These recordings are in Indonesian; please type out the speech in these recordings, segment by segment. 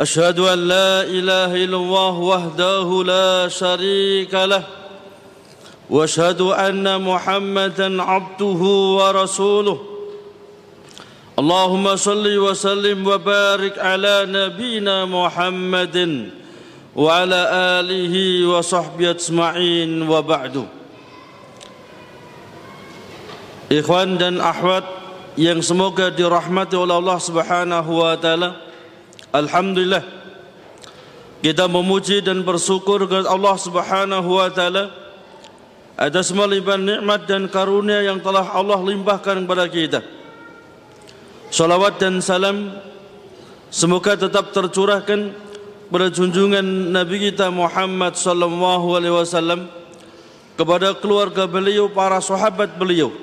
أشهد أن لا إله إلا الله وحده لا شريك له وأشهد أن محمدا عبده ورسوله اللهم صل وسلم وبارك على نبينا محمد وعلى آله وصحبه أجمعين وبعد Ikhwan dan akhwat yang semoga dirahmati oleh Allah Subhanahu wa taala. Alhamdulillah kita memuji dan bersyukur kepada Allah Subhanahu wa taala atas melimpah nikmat dan karunia yang telah Allah limpahkan kepada kita. Salawat dan salam semoga tetap tercurahkan pada junjungan Nabi kita Muhammad sallallahu alaihi wasallam kepada keluarga beliau, para sahabat beliau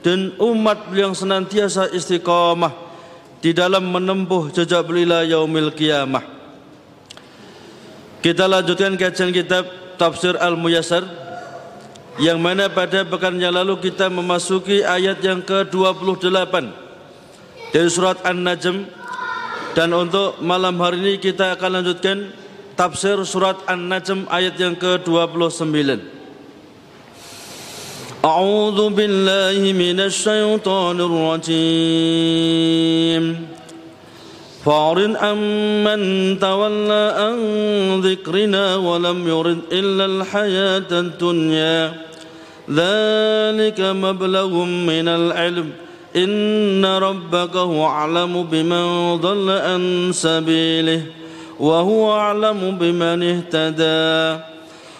dan umat yang senantiasa istiqamah di dalam menempuh jejak beliau yaumil qiyamah. Kita lanjutkan kajian kitab Tafsir Al-Muyassar yang mana pada pekan yang lalu kita memasuki ayat yang ke-28 dari surat An-Najm dan untuk malam hari ini kita akan lanjutkan tafsir surat An-Najm ayat yang ke-29. أعوذ بالله من الشيطان الرجيم. فاعرض عمن تولى عن ذكرنا ولم يرد إلا الحياة الدنيا. ذلك مبلغ من العلم. إن ربك هو أعلم بمن ضل عن سبيله. وهو أعلم بمن اهتدى.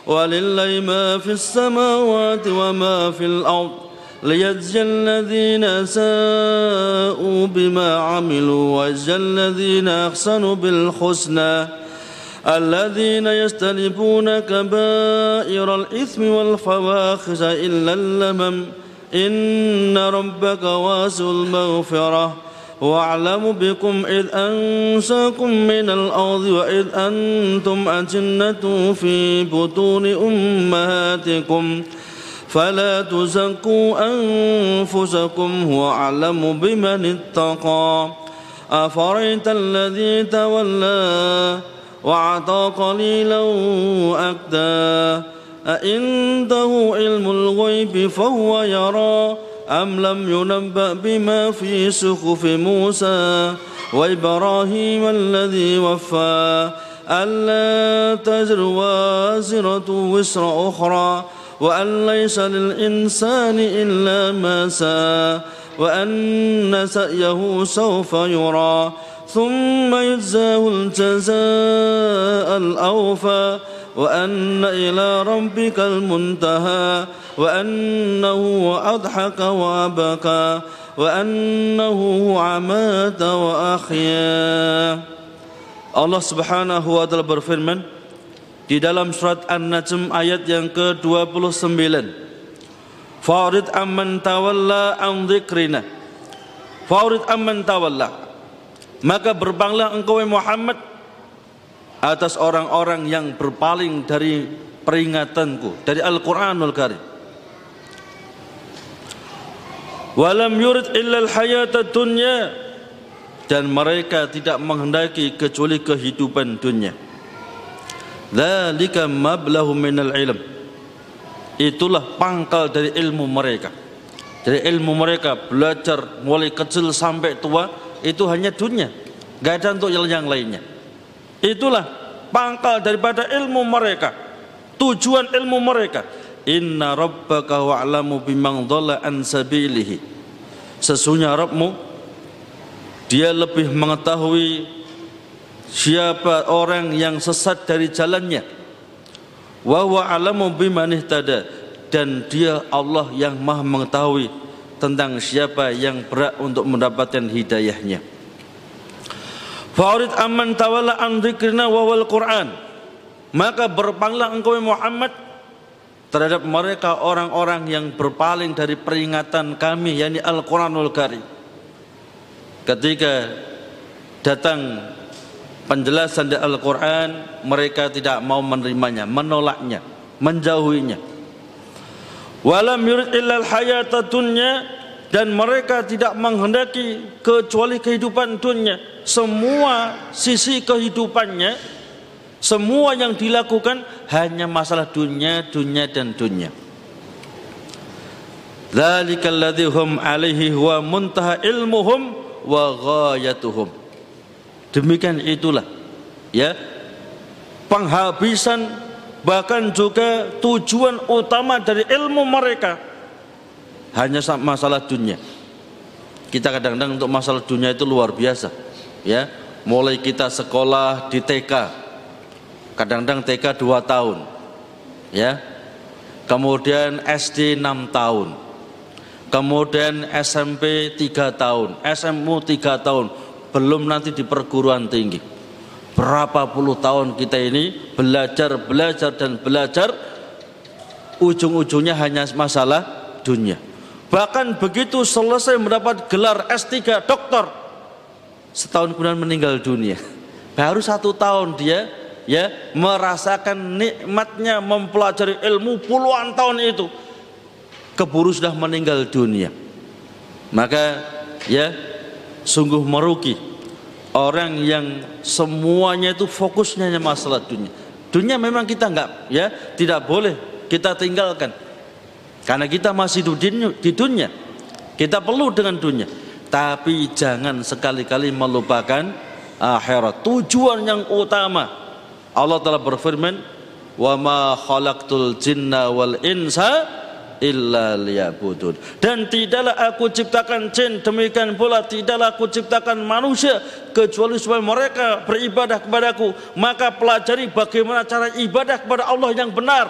ولله ما في السماوات وما في الأرض ليجزي الذين ساءوا بما عملوا ويجزي الذين أحسنوا بالحسنى الذين يستنبون كبائر الإثم والفواحش إلا اللمم إن ربك واسع المغفرة واعلم بكم إذ أنشاكم من الأرض وإذ أنتم أجنة في بطون أمهاتكم. فلا تزكوا أنفسكم هو أعلم بمن اتقى. أفرأيت الذي تولى وأعطى قليلا وأكدى. أعنده علم الغيب فهو يرى. أم لم ينبأ بما في سخف موسى وإبراهيم الذي وفى ألا تزر وازرة وسر أخرى وأن ليس للإنسان إلا ما سعى وأن سعيه سوف يرى ثم يجزاه الجزاء الأوفى وأن إلى ربك المنتهى وأنه أضحك وأبكى وأنه عمات وأحيا Allah Subhanahu wa taala berfirman di dalam surat An-Najm ayat yang ke-29 Farid amman tawalla an dzikrina Farid amman tawalla maka berbanglah engkau Muhammad atas orang-orang yang berpaling dari peringatanku dari Al-Qur'anul Karim. Walam yurid illa al-hayata dunya dan mereka tidak menghendaki kecuali kehidupan dunia. Dzalika mablahu minal ilm. Itulah pangkal dari ilmu mereka. Dari ilmu mereka belajar mulai kecil sampai tua itu hanya dunia. Gak ada untuk yang lainnya. Itulah pangkal daripada ilmu mereka. Tujuan ilmu mereka. Inna rabbaka wa'lamu bimang dhalla an sabilihi. Sesungguhnya Rabbmu dia lebih mengetahui siapa orang yang sesat dari jalannya. Wa huwa alamu ihtada dan dia Allah yang Maha mengetahui tentang siapa yang berat untuk mendapatkan hidayahnya. Fa'rid amman tawalla an dzikrina wa wal Qur'an. Maka berpanglah engkau Muhammad terhadap mereka orang-orang yang berpaling dari peringatan kami yakni Al-Qur'anul Karim. Ketika datang penjelasan dari Al-Qur'an, mereka tidak mau menerimanya, menolaknya, menjauhinya. Walam yurid hayata dunya dan mereka tidak menghendaki kecuali kehidupan dunia. Semua sisi kehidupannya semua yang dilakukan hanya masalah dunia, dunia dan dunia. Dzalikal ladzi hum alaihi huwa muntaha ilmuhum wa ghayatuhum. Demikian itulah ya penghabisan bahkan juga tujuan utama dari ilmu mereka hanya masalah dunia. Kita kadang-kadang untuk masalah dunia itu luar biasa ya. Mulai kita sekolah di TK kadang-kadang TK 2 tahun ya. Kemudian SD 6 tahun. Kemudian SMP 3 tahun. SMU 3 tahun. Belum nanti di perguruan tinggi. Berapa puluh tahun kita ini belajar belajar dan belajar ujung-ujungnya hanya masalah dunia. Bahkan begitu selesai mendapat gelar S3 doktor setahun kemudian meninggal dunia. Baru satu tahun dia ya merasakan nikmatnya mempelajari ilmu puluhan tahun itu. Keburu sudah meninggal dunia. Maka ya sungguh merugi orang yang semuanya itu fokusnya hanya masalah dunia. Dunia memang kita enggak ya tidak boleh kita tinggalkan. Karena kita masih di dunia. Kita perlu dengan dunia. Tapi jangan sekali-kali melupakan akhirat. Tujuan yang utama Allah telah berfirman wa ma khalaqtul jinna wal insa illa liyabudun. Dan tidaklah aku ciptakan jin demikian pula tidaklah aku ciptakan manusia kecuali supaya mereka beribadah kepadaku maka pelajari bagaimana cara ibadah kepada Allah yang benar.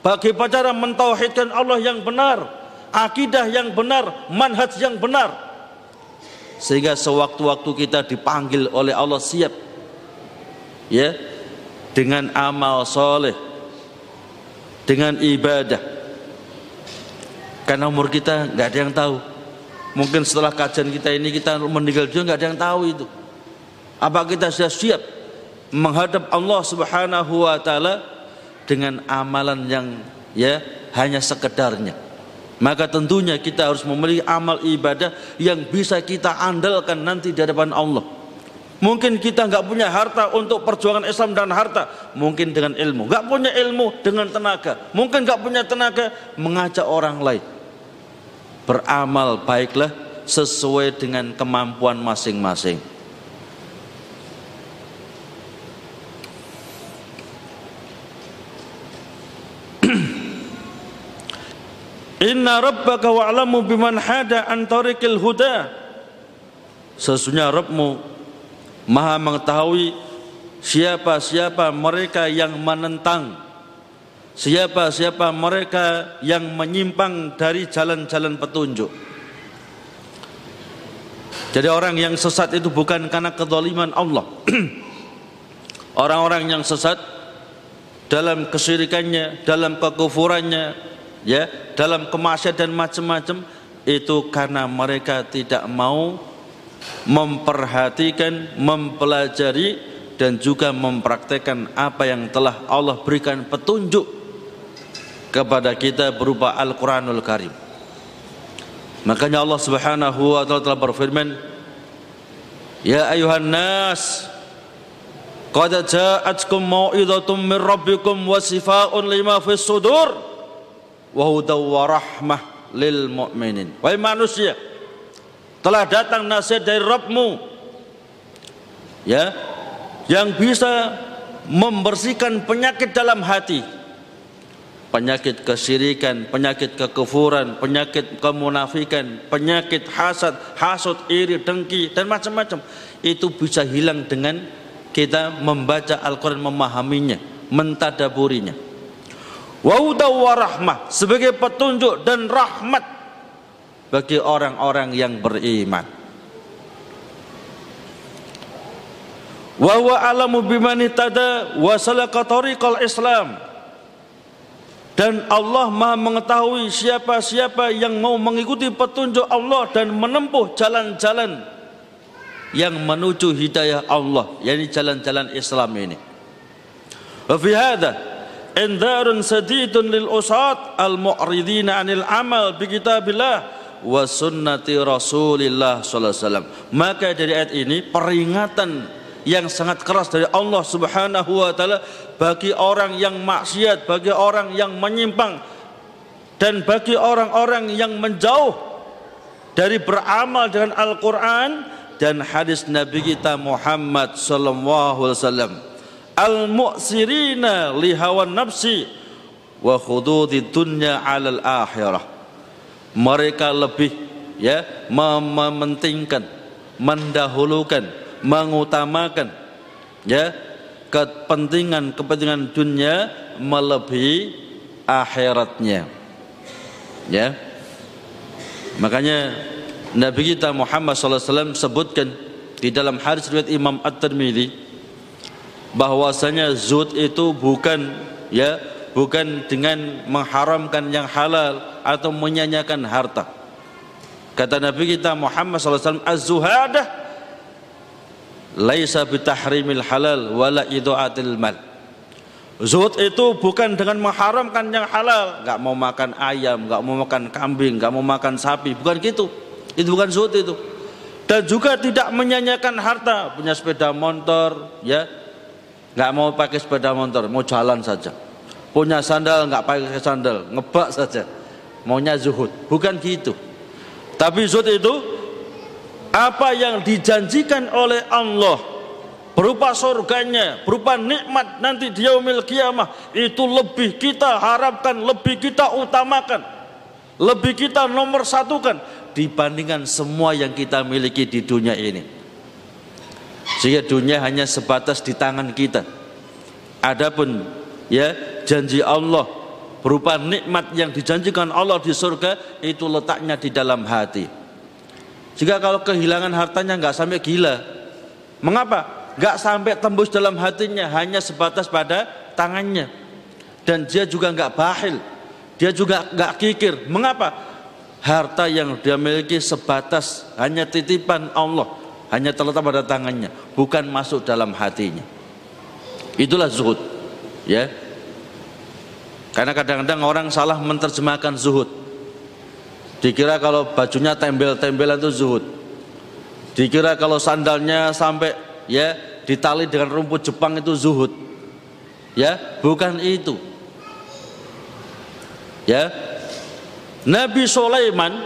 Bagaimana cara mentauhidkan Allah yang benar akidah yang benar manhaj yang benar. Sehingga sewaktu-waktu kita dipanggil oleh Allah siap ya dengan amal soleh dengan ibadah. Karena umur kita nggak ada yang tahu. Mungkin setelah kajian kita ini kita meninggal juga nggak ada yang tahu itu. Apa kita sudah siap menghadap Allah Subhanahu wa taala dengan amalan yang ya hanya sekedarnya? Maka tentunya kita harus memiliki amal ibadah yang bisa kita andalkan nanti di hadapan Allah Mungkin kita nggak punya harta untuk perjuangan Islam dan harta, mungkin dengan ilmu. Nggak punya ilmu dengan tenaga, mungkin nggak punya tenaga mengajak orang lain. Beramal baiklah sesuai dengan kemampuan masing-masing. Inna rabbaka wa'lamu biman hada an huda. Sesungguhnya Rabbmu Maha mengetahui siapa-siapa mereka yang menentang siapa-siapa mereka yang menyimpang dari jalan-jalan petunjuk. Jadi orang yang sesat itu bukan karena kezaliman Allah. Orang-orang yang sesat dalam kesyirikannya dalam kekufurannya ya dalam kemaksiatan macam-macam itu karena mereka tidak mau memperhatikan, mempelajari dan juga mempraktekkan apa yang telah Allah berikan petunjuk kepada kita berupa Al-Qur'anul Karim. Makanya Allah Subhanahu wa taala telah berfirman, "Ya ayuhan nas, qad ja'atkum mau'izatum min rabbikum wa sifaa'un lima fis sudur wa hudaw wa rahmah lil mu'minin." Wahai manusia, telah datang nasihat dari Rabbmu. Ya yang bisa membersihkan penyakit dalam hati. Penyakit kesyirikan, penyakit kekufuran, penyakit kemunafikan, penyakit hasad, hasut, iri, dengki dan macam-macam. Itu bisa hilang dengan kita membaca Al-Quran memahaminya, mentadaburinya. Waudaw warahmah sebagai petunjuk dan rahmat bagi orang-orang yang beriman. wa huwa alamu biman tada wa salaka tariqal Islam dan Allah Maha mengetahui siapa-siapa yang mau mengikuti petunjuk Allah dan menempuh jalan-jalan yang menuju hidayah Allah yakni jalan-jalan Islam ini wa fi hadha indarun sadidun lil usat al mu'ridina anil amal bi kitabillah wa sunnati Rasulillah sallallahu alaihi wasallam. Maka dari ayat ini peringatan yang sangat keras dari Allah Subhanahu wa taala bagi orang yang maksiat, bagi orang yang menyimpang dan bagi orang-orang yang menjauh dari beramal dengan Al-Qur'an dan hadis Nabi kita Muhammad sallallahu alaihi wasallam. Al-mu'sirina li hawan nafsi wa khududid dunya 'alal akhirah mereka lebih ya mementingkan mendahulukan mengutamakan ya kepentingan kepentingan dunia melebihi akhiratnya ya. Makanya Nabi kita Muhammad SAW sebutkan di dalam hadis riwayat Imam At-Tirmidzi bahwasanya zuhud itu bukan ya bukan dengan mengharamkan yang halal atau menyanyikan harta. Kata Nabi kita Muhammad SAW, Az-zuhadah laisa bitahrimil halal wala idu'atil mal. Zuhud itu bukan dengan mengharamkan yang halal, enggak mau makan ayam, enggak mau makan kambing, enggak mau makan sapi, bukan gitu. Itu bukan zuhud itu. Dan juga tidak menyanyikan harta, punya sepeda motor, ya, enggak mau pakai sepeda motor, mau jalan saja punya sandal nggak pakai sandal. Ngebak saja. Maunya zuhud. Bukan gitu. Tapi zuhud itu apa yang dijanjikan oleh Allah berupa surganya berupa nikmat nanti di yaumil kiamah itu lebih kita harapkan lebih kita utamakan lebih kita nomor satukan dibandingkan semua yang kita miliki di dunia ini. Sehingga dunia hanya sebatas di tangan kita. Adapun ya janji Allah berupa nikmat yang dijanjikan Allah di surga itu letaknya di dalam hati. Jika kalau kehilangan hartanya nggak sampai gila, mengapa? Nggak sampai tembus dalam hatinya, hanya sebatas pada tangannya. Dan dia juga nggak bahil, dia juga nggak kikir. Mengapa? Harta yang dia miliki sebatas hanya titipan Allah, hanya terletak pada tangannya, bukan masuk dalam hatinya. Itulah zuhud. Ya, karena kadang-kadang orang salah menerjemahkan zuhud. Dikira kalau bajunya tembel-tembelan itu zuhud. Dikira kalau sandalnya sampai ya ditali dengan rumput Jepang itu zuhud. Ya, bukan itu. Ya. Nabi Sulaiman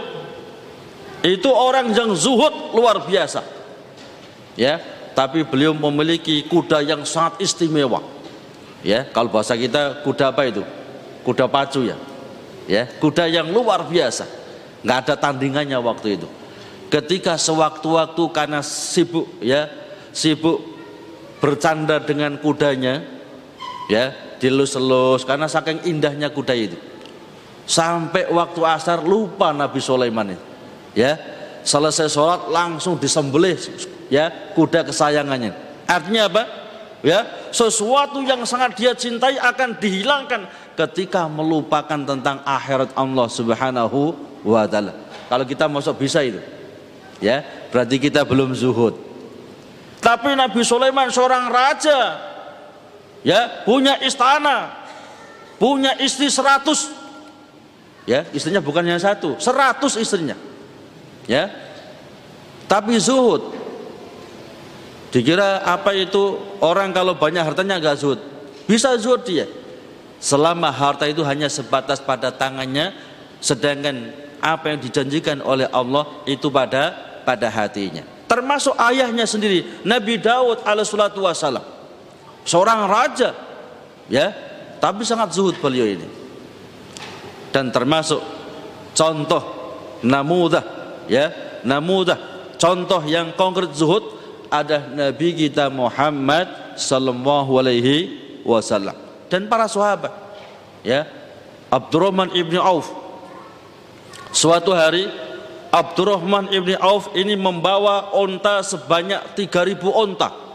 itu orang yang zuhud luar biasa. Ya, tapi beliau memiliki kuda yang sangat istimewa. Ya, kalau bahasa kita kuda apa itu? Kuda pacu ya. Ya kuda yang luar biasa. Nggak ada tandingannya waktu itu. Ketika sewaktu-waktu karena sibuk ya sibuk bercanda dengan kudanya ya dilus-lus karena saking indahnya kuda itu. Sampai waktu asar lupa Nabi Sulaiman itu ya. Selesai sholat langsung disembelih ya kuda kesayangannya. Artinya apa? Ya sesuatu yang sangat dia cintai akan dihilangkan ketika melupakan tentang akhirat Allah Subhanahu wa taala. Kalau kita masuk bisa itu. Ya, berarti kita belum zuhud. Tapi Nabi Sulaiman seorang raja. Ya, punya istana. Punya istri seratus. Ya, istrinya bukan hanya satu, seratus istrinya. Ya. Tapi zuhud. Dikira apa itu orang kalau banyak hartanya enggak zuhud. Bisa zuhud dia. Selama harta itu hanya sebatas pada tangannya sedangkan apa yang dijanjikan oleh Allah itu pada pada hatinya. Termasuk ayahnya sendiri Nabi Daud alaihissalatu wassalam. Seorang raja ya tapi sangat zuhud beliau ini. Dan termasuk contoh namudah ya namudah contoh yang konkret zuhud ada Nabi kita Muhammad sallallahu alaihi wasallam dan para sahabat ya Abdurrahman ibni Auf suatu hari Abdurrahman ibni Auf ini membawa onta sebanyak 3000 onta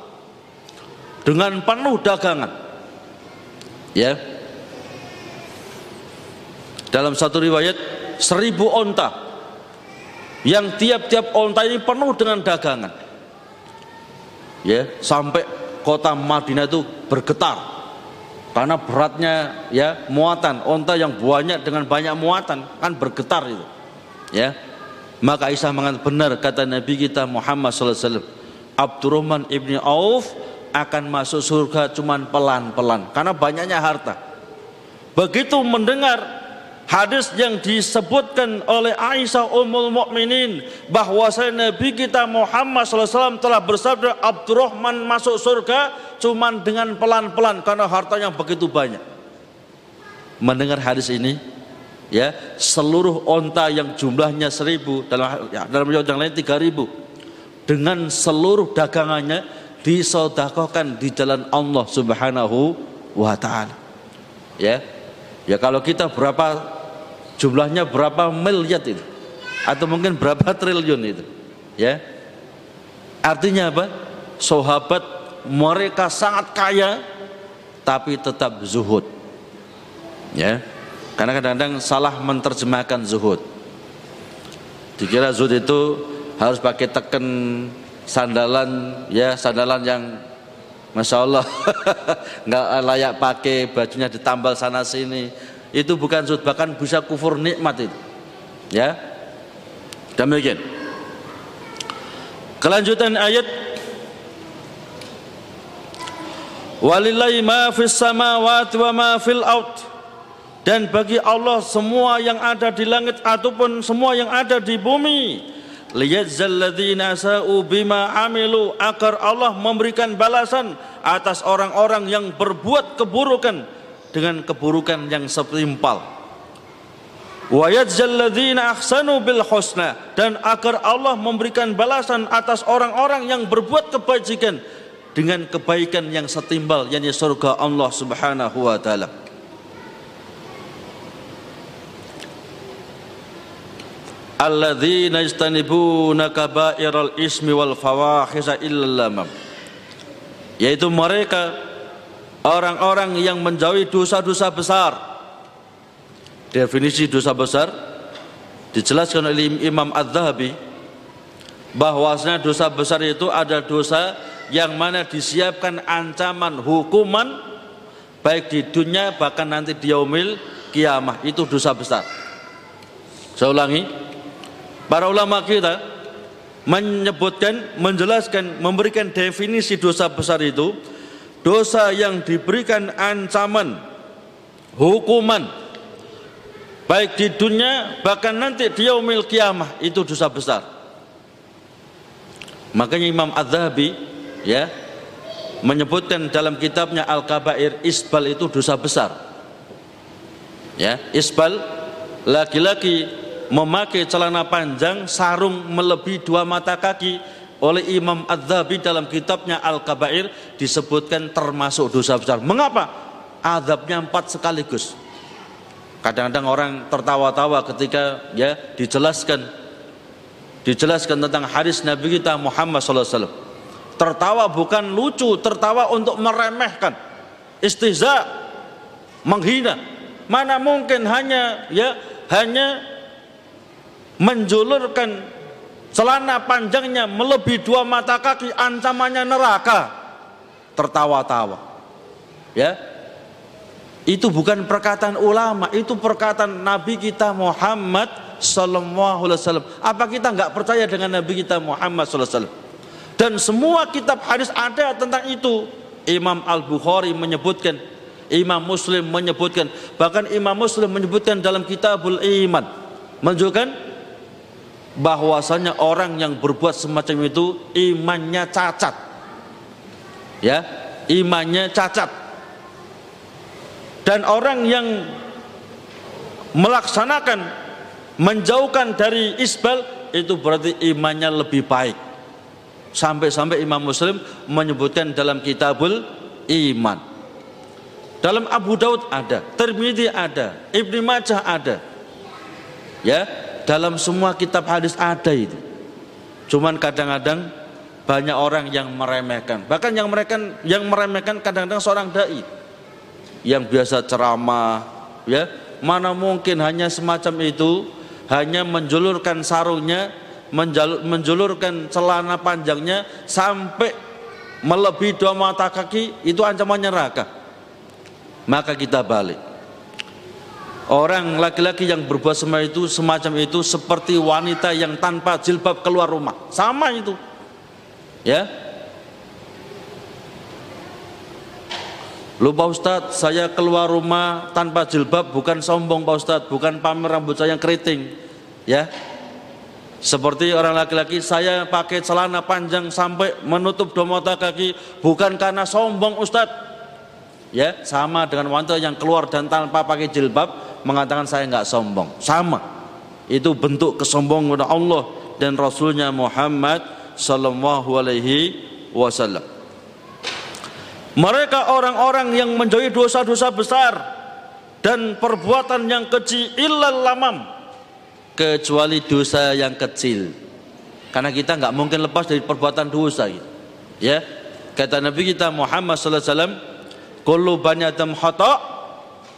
dengan penuh dagangan. Ya. Dalam satu riwayat seribu onta yang tiap-tiap onta ini penuh dengan dagangan. Ya, sampai kota Madinah itu bergetar. Karena beratnya ya muatan. Onta yang banyak dengan banyak muatan kan bergetar itu. Ya. Maka Aisyah mengatakan benar kata Nabi kita Muhammad SAW Abdurrahman ibni Auf akan masuk surga cuman pelan-pelan. Karena banyaknya harta. Begitu mendengar hadis yang disebutkan oleh Aisyah Ummul Mukminin bahwa Nabi kita Muhammad SAW telah bersabda Abdurrahman masuk surga cuman dengan pelan-pelan karena hartanya begitu banyak. Mendengar hadis ini, ya seluruh onta yang jumlahnya seribu dalam ya, dalam yang lain tiga ribu dengan seluruh dagangannya disodakohkan di jalan Allah Subhanahu wa taala. Ya. Ya kalau kita berapa jumlahnya berapa miliar itu atau mungkin berapa triliun itu. Ya. Artinya apa? Sahabat mereka sangat kaya tapi tetap zuhud. Ya. Karena kadang-kadang salah menerjemahkan zuhud. Dikira zuhud itu harus pakai teken sandalan ya sandalan yang Masya Allah nggak layak pakai bajunya ditambal sana sini itu bukan sud bahkan bisa kufur nikmat itu. Ya. Demikian. Kelanjutan ayat. Walillahi ma fis samawati wa ma fil out dan bagi Allah semua yang ada di langit ataupun semua yang ada di bumi liyajzalladzina sa'u bima amilu agar Allah memberikan balasan atas orang-orang yang berbuat keburukan dengan keburukan yang setimpal. Wa yajzalladzina ahsanu bil husna dan agar Allah memberikan balasan atas orang-orang yang berbuat kebajikan dengan kebaikan yang setimbal yakni surga Allah Subhanahu wa taala. Alladzina yastanibuna kaba'iral ismi wal fawahisha illa yaitu mereka orang-orang yang menjauhi dosa-dosa besar. Definisi dosa besar dijelaskan oleh Imam Az-Zahabi bahwasanya dosa besar itu ada dosa yang mana disiapkan ancaman hukuman baik di dunia bahkan nanti di yaumil kiamah. Itu dosa besar. Saya ulangi. Para ulama kita menyebutkan, menjelaskan, memberikan definisi dosa besar itu dosa yang diberikan ancaman hukuman baik di dunia bahkan nanti di yaumil kiamah itu dosa besar. Makanya Imam Az-Zahabi ya menyebutkan dalam kitabnya Al-Kabair isbal itu dosa besar. Ya isbal laki-laki memakai celana panjang sarung melebihi dua mata kaki oleh Imam Az-Zahabi dalam kitabnya Al-Kabair disebutkan termasuk dosa besar. Mengapa? Azabnya empat sekaligus. Kadang-kadang orang tertawa-tawa ketika ya dijelaskan dijelaskan tentang hadis Nabi kita Muhammad SAW. Tertawa bukan lucu, tertawa untuk meremehkan, istihza, menghina. Mana mungkin hanya ya hanya menjulurkan celana panjangnya melebihi dua mata kaki ancamannya neraka. Tertawa-tawa. Ya. Itu bukan perkataan ulama itu perkataan Nabi kita Muhammad Sallallahu Alaihi Wasallam. Apa kita nggak percaya dengan Nabi kita Muhammad Sallallahu Alaihi Wasallam? Dan semua kitab hadis ada tentang itu. Imam Al Bukhari menyebutkan Imam Muslim menyebutkan bahkan Imam Muslim menyebutkan dalam Kitabul Iman. Menunjukkan bahwasanya orang yang berbuat semacam itu imannya cacat. Ya imannya cacat. Dan orang yang melaksanakan menjauhkan dari isbal itu berarti imannya lebih baik. Sampai-sampai Imam Muslim menyebutkan dalam kitabul iman. Dalam Abu Daud ada Tirmidzi ada Ibnu Majah ada. Ya dalam semua kitab hadis ada itu cuman kadang-kadang banyak orang yang meremehkan. Bahkan yang meremehkan yang meremehkan kadang-kadang seorang dai yang biasa ceramah, ya. Mana mungkin hanya semacam itu, hanya menjulurkan sarungnya, menjulurkan celana panjangnya sampai melebihi dua mata kaki, itu ancamannya neraka. Maka kita balik. Orang laki-laki yang berbuat semacam itu semacam itu seperti wanita yang tanpa jilbab keluar rumah. Sama itu. Ya. Lupa Ustadz, saya keluar rumah tanpa jilbab bukan sombong Pak Ustadz, bukan pamer rambut saya yang keriting. Ya. Seperti orang laki-laki saya pakai celana panjang sampai menutup dua mata kaki bukan karena sombong Ustadz. Ya, sama dengan wanita yang keluar dan tanpa pakai jilbab mengatakan saya nggak sombong. Sama. Itu bentuk kesombongan kepada Allah dan Rasulnya Muhammad Sallallahu Alaihi Wasallam. Mereka orang-orang yang menjauhi dosa-dosa besar dan perbuatan yang kecil illal lamam kecuali dosa yang kecil. Karena kita nggak mungkin lepas dari perbuatan dosa gitu. ya kata Nabi kita Muhammad sallallahu alaihi wasallam kullu bani adam khata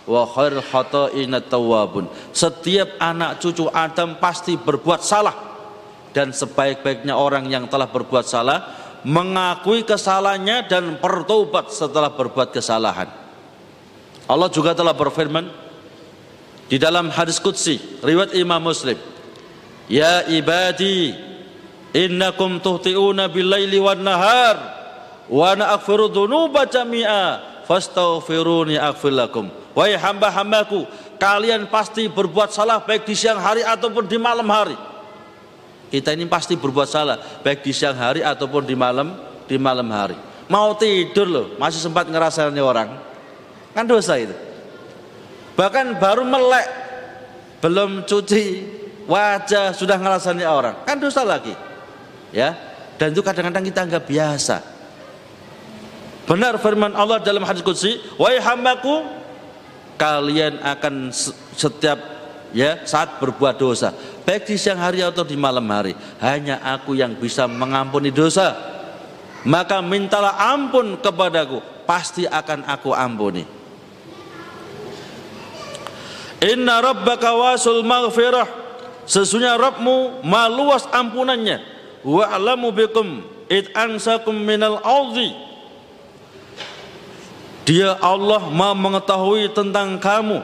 wa khair khata'ina tawwabun. Setiap anak cucu Adam pasti berbuat salah dan sebaik-baiknya orang yang telah berbuat salah mengakui kesalahannya dan bertobat setelah berbuat kesalahan. Allah juga telah berfirman di dalam hadis qudsi riwayat Imam Muslim Ya ibadi innakum tuhti'una bil-laili wan nahar wa ana aghfiru dzunuba jami'a fastaghfiruni aghfir lakum Wahai hamba-hambaku, kalian pasti berbuat salah baik di siang hari ataupun di malam hari. Kita ini pasti berbuat salah baik di siang hari ataupun di malam di malam hari. Mau tidur loh, masih sempat ngerasain orang. Kan dosa itu. Bahkan baru melek, belum cuci wajah sudah ngerasanya orang. Kan dosa lagi. Ya. Dan itu kadang-kadang kita anggap biasa. Benar firman Allah dalam hadis qudsi, "Wahai hambaku, kalian akan setiap ya saat berbuat dosa. Baik di siang hari atau di malam hari hanya aku yang bisa mengampuni dosa. Maka mintalah ampun kepadaku pasti akan aku ampuni. Inna rabbaka wasul maghfirah. Sesungguhnya Rabbmu maluas ampunannya. Wa'lamu bikum id ansakum minal audhi dia Allah mau mengetahui tentang kamu.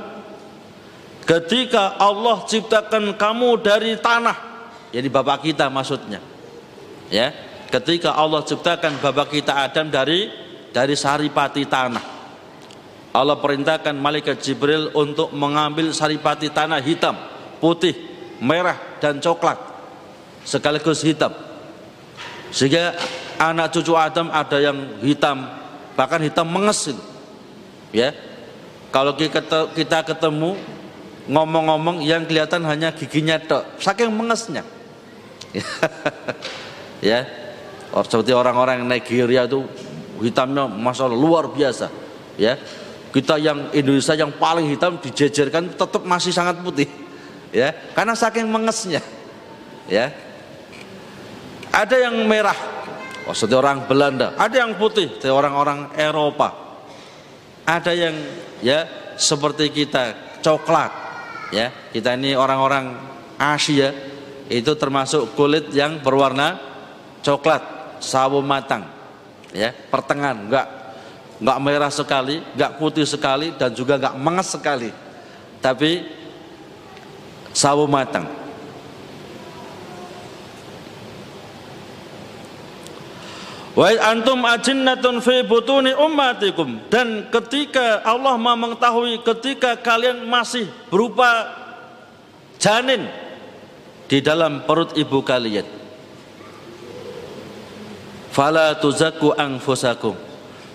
Ketika Allah ciptakan kamu dari tanah jadi bapak kita maksudnya ya. Ketika Allah ciptakan bapak kita Adam dari dari saripati tanah Allah perintahkan malaikat Jibril untuk mengambil saripati tanah hitam putih merah dan coklat sekaligus hitam. Sehingga anak cucu Adam ada yang hitam bahkan hitam menges itu ya. Kalau kita ketemu ngomong-ngomong yang kelihatan hanya giginya tok. Saking mengesnya. Ya. Oh, seperti orang-orang Nigeria itu hitamnya masalah luar biasa. Ya. Kita yang Indonesia yang paling hitam dijejerkan tetap masih sangat putih. Ya. Karena saking mengesnya. Ya. Ada yang merah. Oh, seperti orang Belanda, ada yang putih, seperti orang-orang Eropa. Ada yang ya seperti kita coklat, ya. Kita ini orang-orang Asia itu termasuk kulit yang berwarna coklat, sawo matang. Ya, pertengahan, enggak enggak merah sekali, enggak putih sekali dan juga enggak menges sekali. Tapi sawo matang. Wa antum ajinnatun fi butuni ummatikum. Dan ketika Allah mengetahui ketika kalian masih berupa janin di dalam perut ibu kalian. Fala tuzakku anfusakum.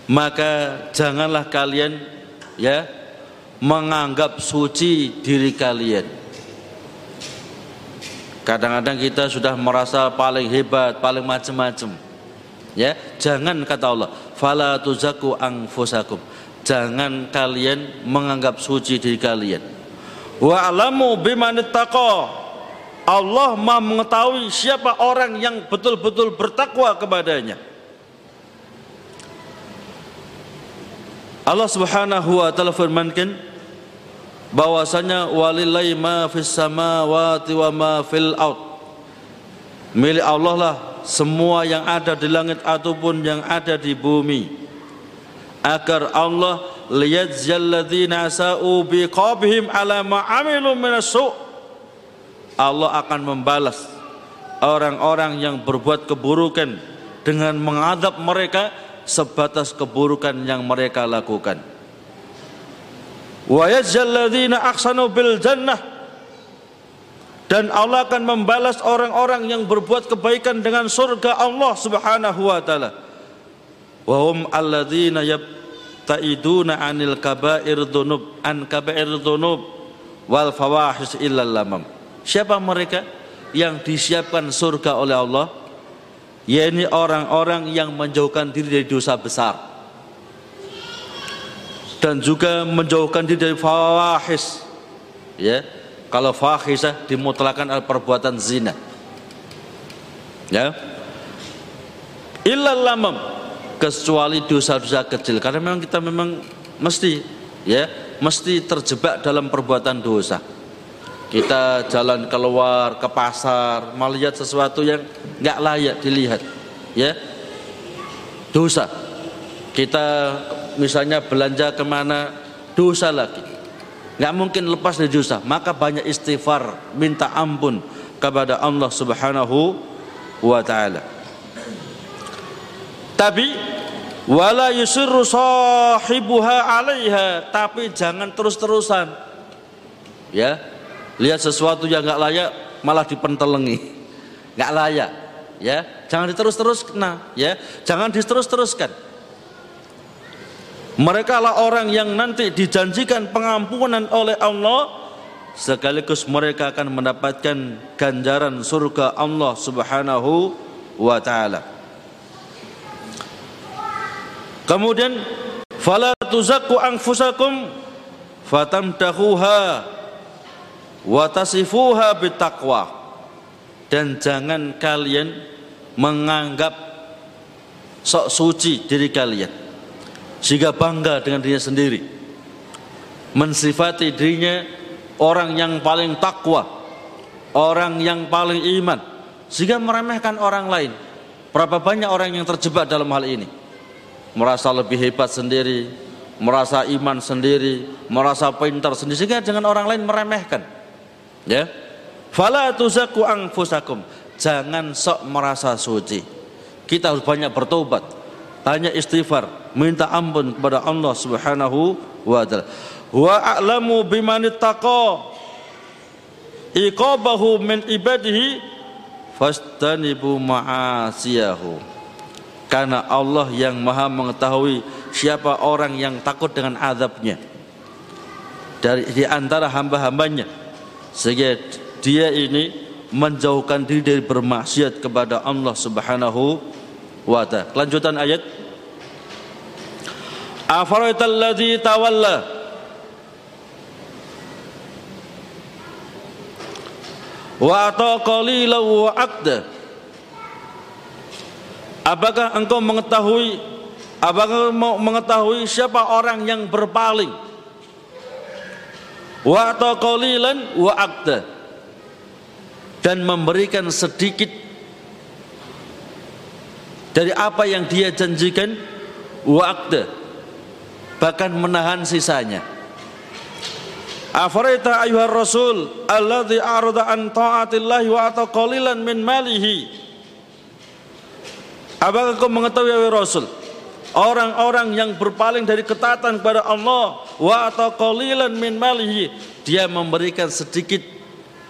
Maka janganlah kalian ya menganggap suci diri kalian. Kadang-kadang kita sudah merasa paling hebat paling macam-macam ya jangan kata Allah fala tuzaku anfusakum jangan kalian menganggap suci diri kalian wa alamu biman Allah Maha mengetahui siapa orang yang betul-betul bertakwa kepadanya. Allah Subhanahu wa taala firmankan bahwasanya walillahi ma fis samawati wa ma fil ard. Milik Allah lah semua yang ada di langit ataupun yang ada di bumi. Agar Allah liyajzal ladzina sa'u biqabihim ala ma minasu. Allah akan membalas orang-orang yang berbuat keburukan dengan mengadab mereka sebatas keburukan yang mereka lakukan. Wa yajzal bil jannah dan Allah akan membalas orang-orang yang berbuat kebaikan dengan surga Allah Subhanahu wa taala. Wa hum alladzina yabtaiduna 'anil kaba'ir dzunub an kaba'ir dzunub wal fawahis illa lamam. Siapa mereka yang disiapkan surga oleh Allah? yakni orang-orang yang menjauhkan diri dari dosa besar dan juga menjauhkan diri dari fawahis ya kalau fahisah dimutlakan al perbuatan zina. Ya. Illal lamam kecuali dosa-dosa kecil. Karena memang kita memang mesti ya mesti terjebak dalam perbuatan dosa. Kita jalan keluar ke pasar melihat sesuatu yang nggak layak dilihat ya. Dosa. Kita misalnya belanja ke mana dosa lagi nggak mungkin lepas dari dosa maka banyak istighfar minta ampun kepada Allah subhanahu wa ta'ala. Tapi wala yusirru sahibuha alaiha. Tapi jangan terus-terusan. Ya lihat sesuatu yang nggak layak malah dipentelengi. Nggak layak ya. Jangan diterus-terus nah ya. Jangan diterus-teruskan mereka lah orang yang nanti dijanjikan pengampunan oleh Allah. Sekaligus mereka akan mendapatkan ganjaran surga Allah Subhanahu wa taala. Kemudian fala tuzakku anfusakum fatamdahuha watasifuha bitaqwa. Dan jangan kalian menganggap sok suci diri kalian sehingga bangga dengan dirinya sendiri. Mensifati dirinya orang yang paling takwa orang yang paling iman. Sehingga meremehkan orang lain. Berapa banyak orang yang terjebak dalam hal ini? Merasa lebih hebat sendiri merasa iman sendiri merasa pintar sendiri. Sehingga dengan orang lain meremehkan. Ya. Fala tuzaku anfusakum. Jangan sok merasa suci. Kita harus banyak bertobat, banyak istighfar, minta ampun kepada Allah Subhanahu wa taala. Wa a'lamu biman ittaqa iqabahu min ibadihi fastanibu ma'asiyahu. Karena Allah yang Maha mengetahui siapa orang yang takut dengan azabnya dari di antara hamba-hambanya sehingga dia ini menjauhkan diri dari bermaksiat kepada Allah Subhanahu wa taala. Kelanjutan ayat. Afaraital ladzi tawalla. Wa ata qalilan wa aqda. Apakah engkau mengetahui apakah mau mengetahui siapa orang yang berpaling? Wa qalilan wa akta dan memberikan sedikit dari apa yang dia janjikan wa akta bahkan menahan sisanya. Afaraita ayuhar rasul alladhi arada an ta'atillahi wa ata qalilan min malihi. Apakah kau mengetahui ya Rasul orang-orang yang berpaling dari ketaatan kepada Allah wa atau qalilan min malihi? Dia memberikan sedikit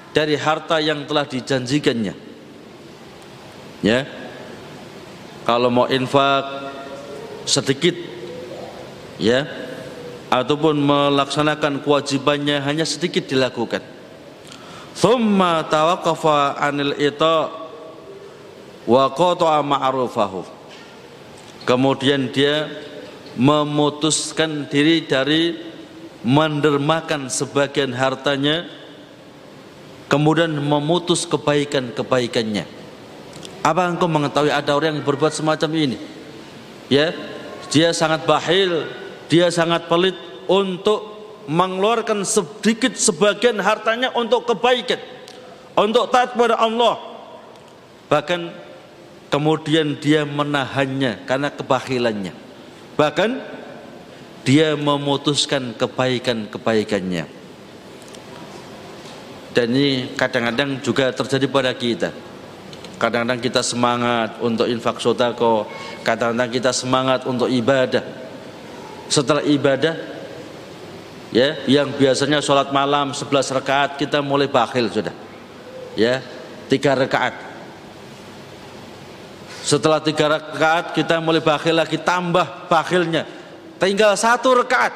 dari harta yang telah dijanjikannya. Ya kalau mau infak sedikit ya ataupun melaksanakan kewajibannya hanya sedikit dilakukan thumma tawaqqafa anil ita wa qata'a ma'rufahu kemudian dia memutuskan diri dari mendermakan sebagian hartanya kemudian memutus kebaikan-kebaikannya. Apa engkau mengetahui ada orang yang berbuat semacam ini? Ya, dia sangat bahil, dia sangat pelit untuk mengeluarkan sedikit sebagian hartanya untuk kebaikan, untuk taat kepada Allah. Bahkan kemudian dia menahannya karena kebahilannya. Bahkan dia memutuskan kebaikan-kebaikannya. Dan ini kadang-kadang juga terjadi pada kita. Kadang-kadang kita semangat untuk infak sodako, kadang-kadang kita semangat untuk ibadah. Setelah ibadah, ya, yang biasanya sholat malam 11 rakaat kita mulai bakhil sudah, ya, tiga rakaat. Setelah tiga rakaat kita mulai bakhil lagi tambah bakhilnya, tinggal satu rakaat.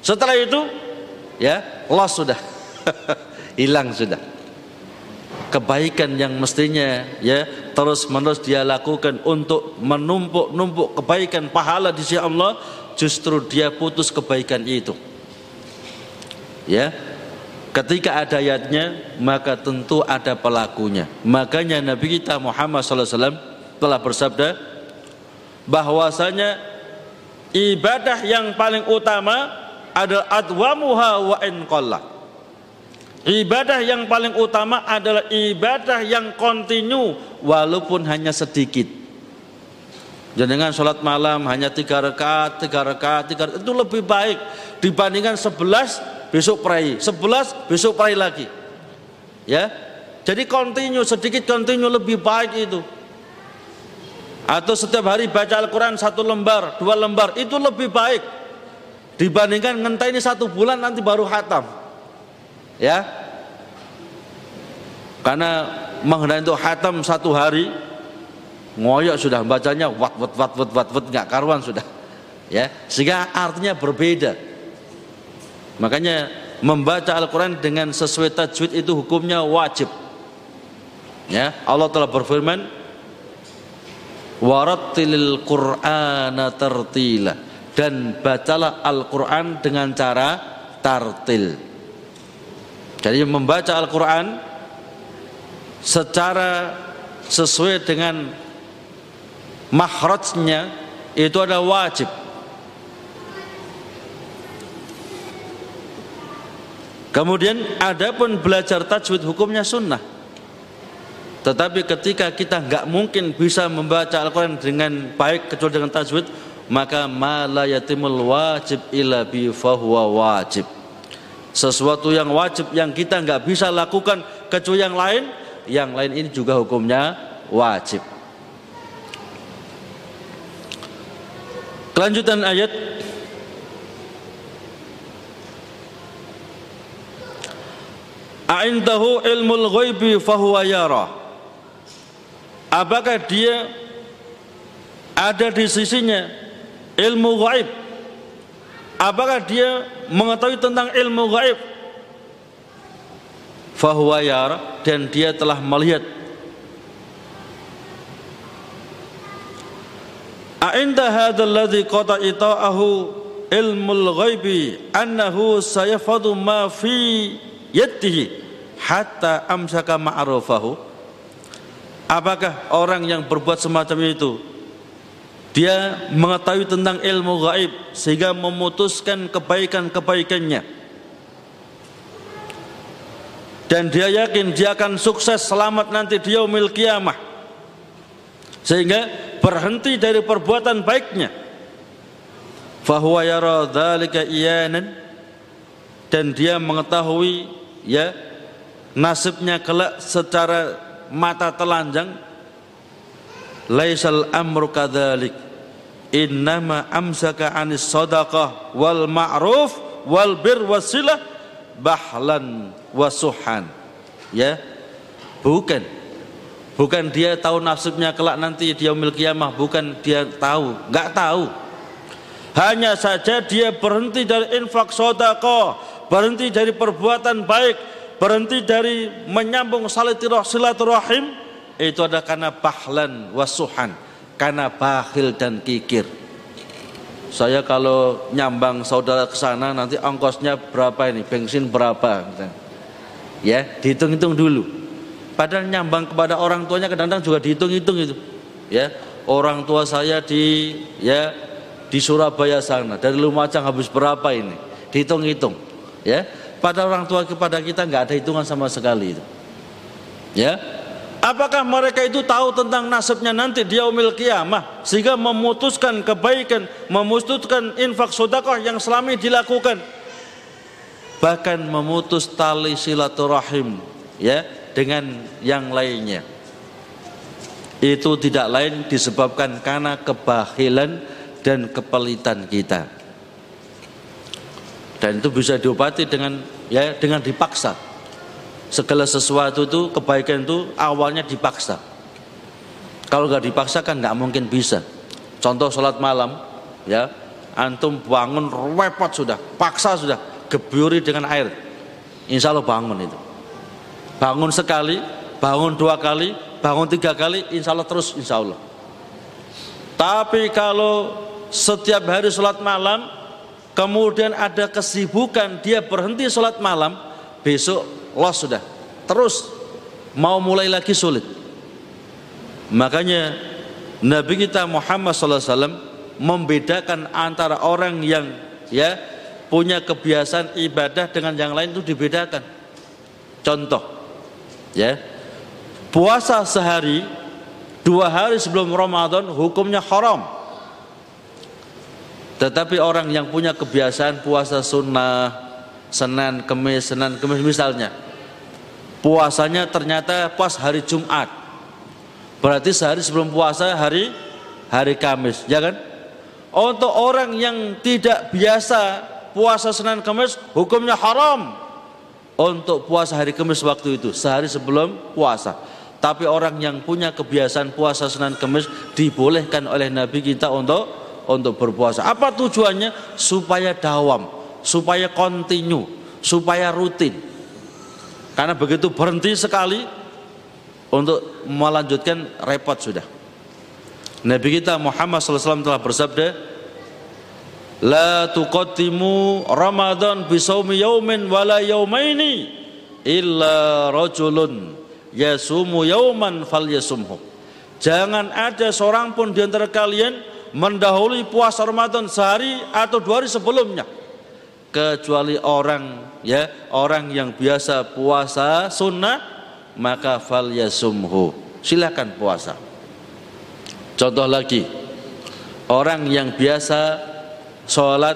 Setelah itu, ya, loss sudah hilang sudah kebaikan yang mestinya ya terus menerus dia lakukan untuk menumpuk-numpuk kebaikan pahala di sisi Allah justru dia putus kebaikan itu. Ya ketika ada ayatnya maka tentu ada pelakunya. Makanya Nabi kita Muhammad SAW telah bersabda bahwasanya ibadah yang paling utama adalah adwamuha wa in Ibadah yang paling utama adalah ibadah yang kontinu walaupun hanya sedikit. Jangan sholat malam hanya tiga rakaat, tiga rakaat, tiga rakaat, itu lebih baik dibandingkan sebelas besok perai, sebelas besok perai lagi. Ya, jadi kontinu sedikit kontinu lebih baik itu. Atau setiap hari baca Al-Quran satu lembar, dua lembar itu lebih baik dibandingkan ngenteni satu bulan nanti baru hatam ya. Karena mengenai itu hatam satu hari ngoyok sudah bacanya wat wat wat wat wat wat nggak karuan sudah. Ya. Sehingga artinya berbeda. Makanya membaca Al-Quran dengan sesuai tajwid itu hukumnya wajib. Ya. Allah telah berfirman warattilil qur'ana tartila. Dan bacalah Al-Quran dengan cara tartil jadi membaca Al-Quran secara sesuai dengan makhrajnya itu adalah wajib. Kemudian ada pun belajar tajwid hukumnya sunnah. Tetapi ketika kita nggak mungkin bisa membaca Al-Quran dengan baik kecuali dengan tajwid, maka ma la yatimul wajib illa bi fahuwa wajib sesuatu yang wajib yang kita nggak bisa lakukan kecuali yang lain yang lain ini juga hukumnya wajib. Kelanjutan ayat. A'indahu ilmul ghaibi fahuwa yara. Apakah dia ada di sisinya ilmu ghaib Apakah dia mengetahui tentang ilmu gaib? Fahuwa yara dan dia telah melihat A'inda hadzal ladzi qata ita'ahu ilmul ghaibi annahu sayafadu ma fi yadihi hatta amsaka ma'rufahu Apakah orang yang berbuat semacam itu dia mengetahui tentang ilmu gaib sehingga memutuskan kebaikan-kebaikannya. Dan dia yakin dia akan sukses selamat nanti dia yaumil kiamah. Sehingga berhenti dari perbuatan baiknya. Fahuwa yara dzalika iyanan dan dia mengetahui ya nasibnya kelak secara mata telanjang laisal amru kadzalik innama amsaka anis sadaqah wal ma'ruf wal bir wasilah bahlan wasuhan ya. Bukan. Bukan dia tahu nasibnya kelak nanti dia memiliki kiamah bukan dia tahu nggak tahu. Hanya saja dia berhenti dari infak sodako berhenti dari perbuatan baik berhenti dari menyambung silaturahim itu ada karena bahlan wasuhan karena bakhil dan kikir. Saya kalau nyambang saudara ke sana nanti ongkosnya berapa ini, bensin berapa? Ya dihitung-hitung dulu. Padahal nyambang kepada orang tuanya kadang-kadang juga dihitung-hitung itu. Ya orang tua saya di ya di Surabaya sana. Dari Lumajang habis berapa ini? Dihitung-hitung. Ya pada orang tua kepada kita nggak ada hitungan sama sekali itu. Ya apakah mereka itu tahu tentang nasibnya nanti dia umil kiamah? Sehingga memutuskan kebaikan memutuskan infak sodakoh yang selama dilakukan. Bahkan memutus tali silaturahim ya dengan yang lainnya. Itu tidak lain disebabkan karena kebahilan dan kepelitan kita. Dan itu bisa diobati dengan ya dengan dipaksa segala sesuatu itu kebaikan itu awalnya dipaksa. Kalau nggak dipaksa kan nggak mungkin bisa. Contoh sholat malam ya antum bangun repot sudah paksa sudah geburi dengan air. Insya Allah bangun itu. Bangun sekali bangun dua kali bangun tiga kali insya Allah terus insya Allah. Tapi kalau setiap hari sholat malam kemudian ada kesibukan dia berhenti sholat malam besok los sudah terus mau mulai lagi sulit makanya Nabi kita Muhammad SAW membedakan antara orang yang ya punya kebiasaan ibadah dengan yang lain itu dibedakan. Contoh, ya, puasa sehari dua hari sebelum Ramadan hukumnya haram. Tetapi orang yang punya kebiasaan puasa sunnah, Senin, Kemis, Senin, Kemis misalnya, puasanya ternyata pas hari Jumat, berarti sehari sebelum puasa hari hari Kamis, ya kan? Untuk orang yang tidak biasa puasa Senin Kamis hukumnya haram untuk puasa hari Kamis waktu itu sehari sebelum puasa. Tapi orang yang punya kebiasaan puasa Senin Kamis dibolehkan oleh Nabi kita untuk untuk berpuasa. Apa tujuannya? Supaya dawam supaya kontinu supaya rutin karena begitu berhenti sekali untuk melanjutkan repot sudah Nabi kita Muhammad SAW telah bersabda La tuqaddimu Ramadan bisawmi yaumin wala yaumaini illa rajulun yasumu yauman falyasumhu. Jangan ada seorang pun di antara kalian mendahului puasa Ramadan sehari atau dua hari sebelumnya kecuali orang ya. Orang yang biasa puasa sunnah maka falyasumhu silakan puasa. Contoh lagi. Orang yang biasa sholat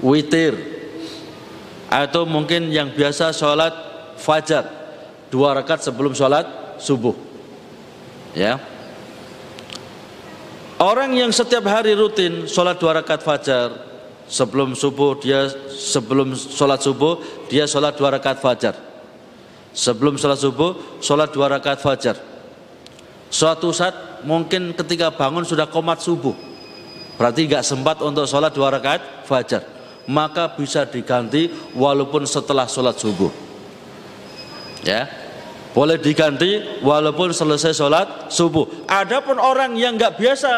witir atau mungkin yang biasa sholat fajar dua rakaat sebelum sholat subuh ya. Orang yang setiap hari rutin sholat dua rakaat fajar sebelum subuh dia sebelum sholat subuh dia sholat dua rakaat fajar. Sebelum sholat subuh sholat dua rakaat fajar. Suatu saat mungkin ketika bangun sudah komat subuh. Berarti nggak sempat untuk sholat dua rakaat fajar. Maka bisa diganti walaupun setelah sholat subuh. Ya. Boleh diganti walaupun selesai sholat subuh. Adapun orang yang nggak biasa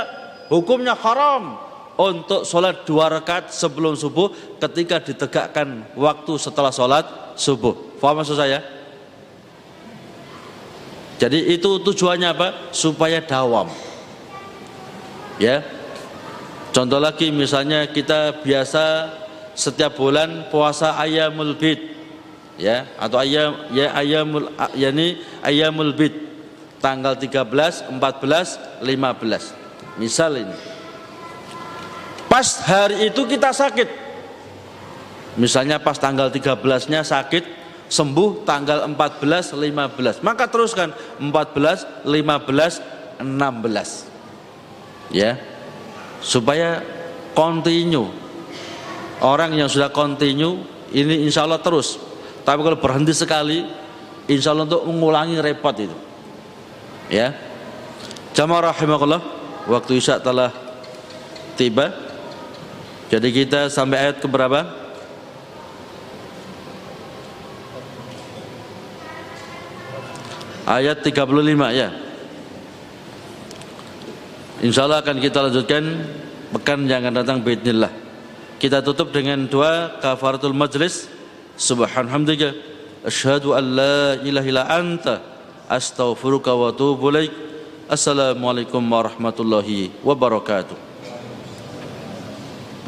hukumnya haram untuk sholat dua rakaat sebelum subuh ketika ditegakkan waktu setelah sholat subuh. Paham maksud saya? Jadi itu tujuannya apa? Supaya dawam. Ya. Contoh lagi misalnya kita biasa setiap bulan puasa ayamul bid. Ya atau ayam ya ayamul yakni ayamul bid. Tanggal 13, 14, 15. Misal ini. Pas hari itu kita sakit. Misalnya pas tanggal 13-nya sakit, sembuh tanggal 14, 15. Maka teruskan 14, 15, 16. Ya supaya continue orang yang sudah continue ini insya Allah terus tapi kalau berhenti sekali insya Allah untuk mengulangi repot itu ya jamaah rahimahullah waktu isya telah tiba jadi kita sampai ayat ke berapa? Ayat 35 ya. Insya Allah akan kita lanjutkan pekan yang akan datang bismillah. Kita tutup dengan dua kafaratul majlis. Subhanhamdika asyhadu an la ilaha illa anta astaghfiruka wa atubu ilaik. Assalamualaikum warahmatullahi wabarakatuh.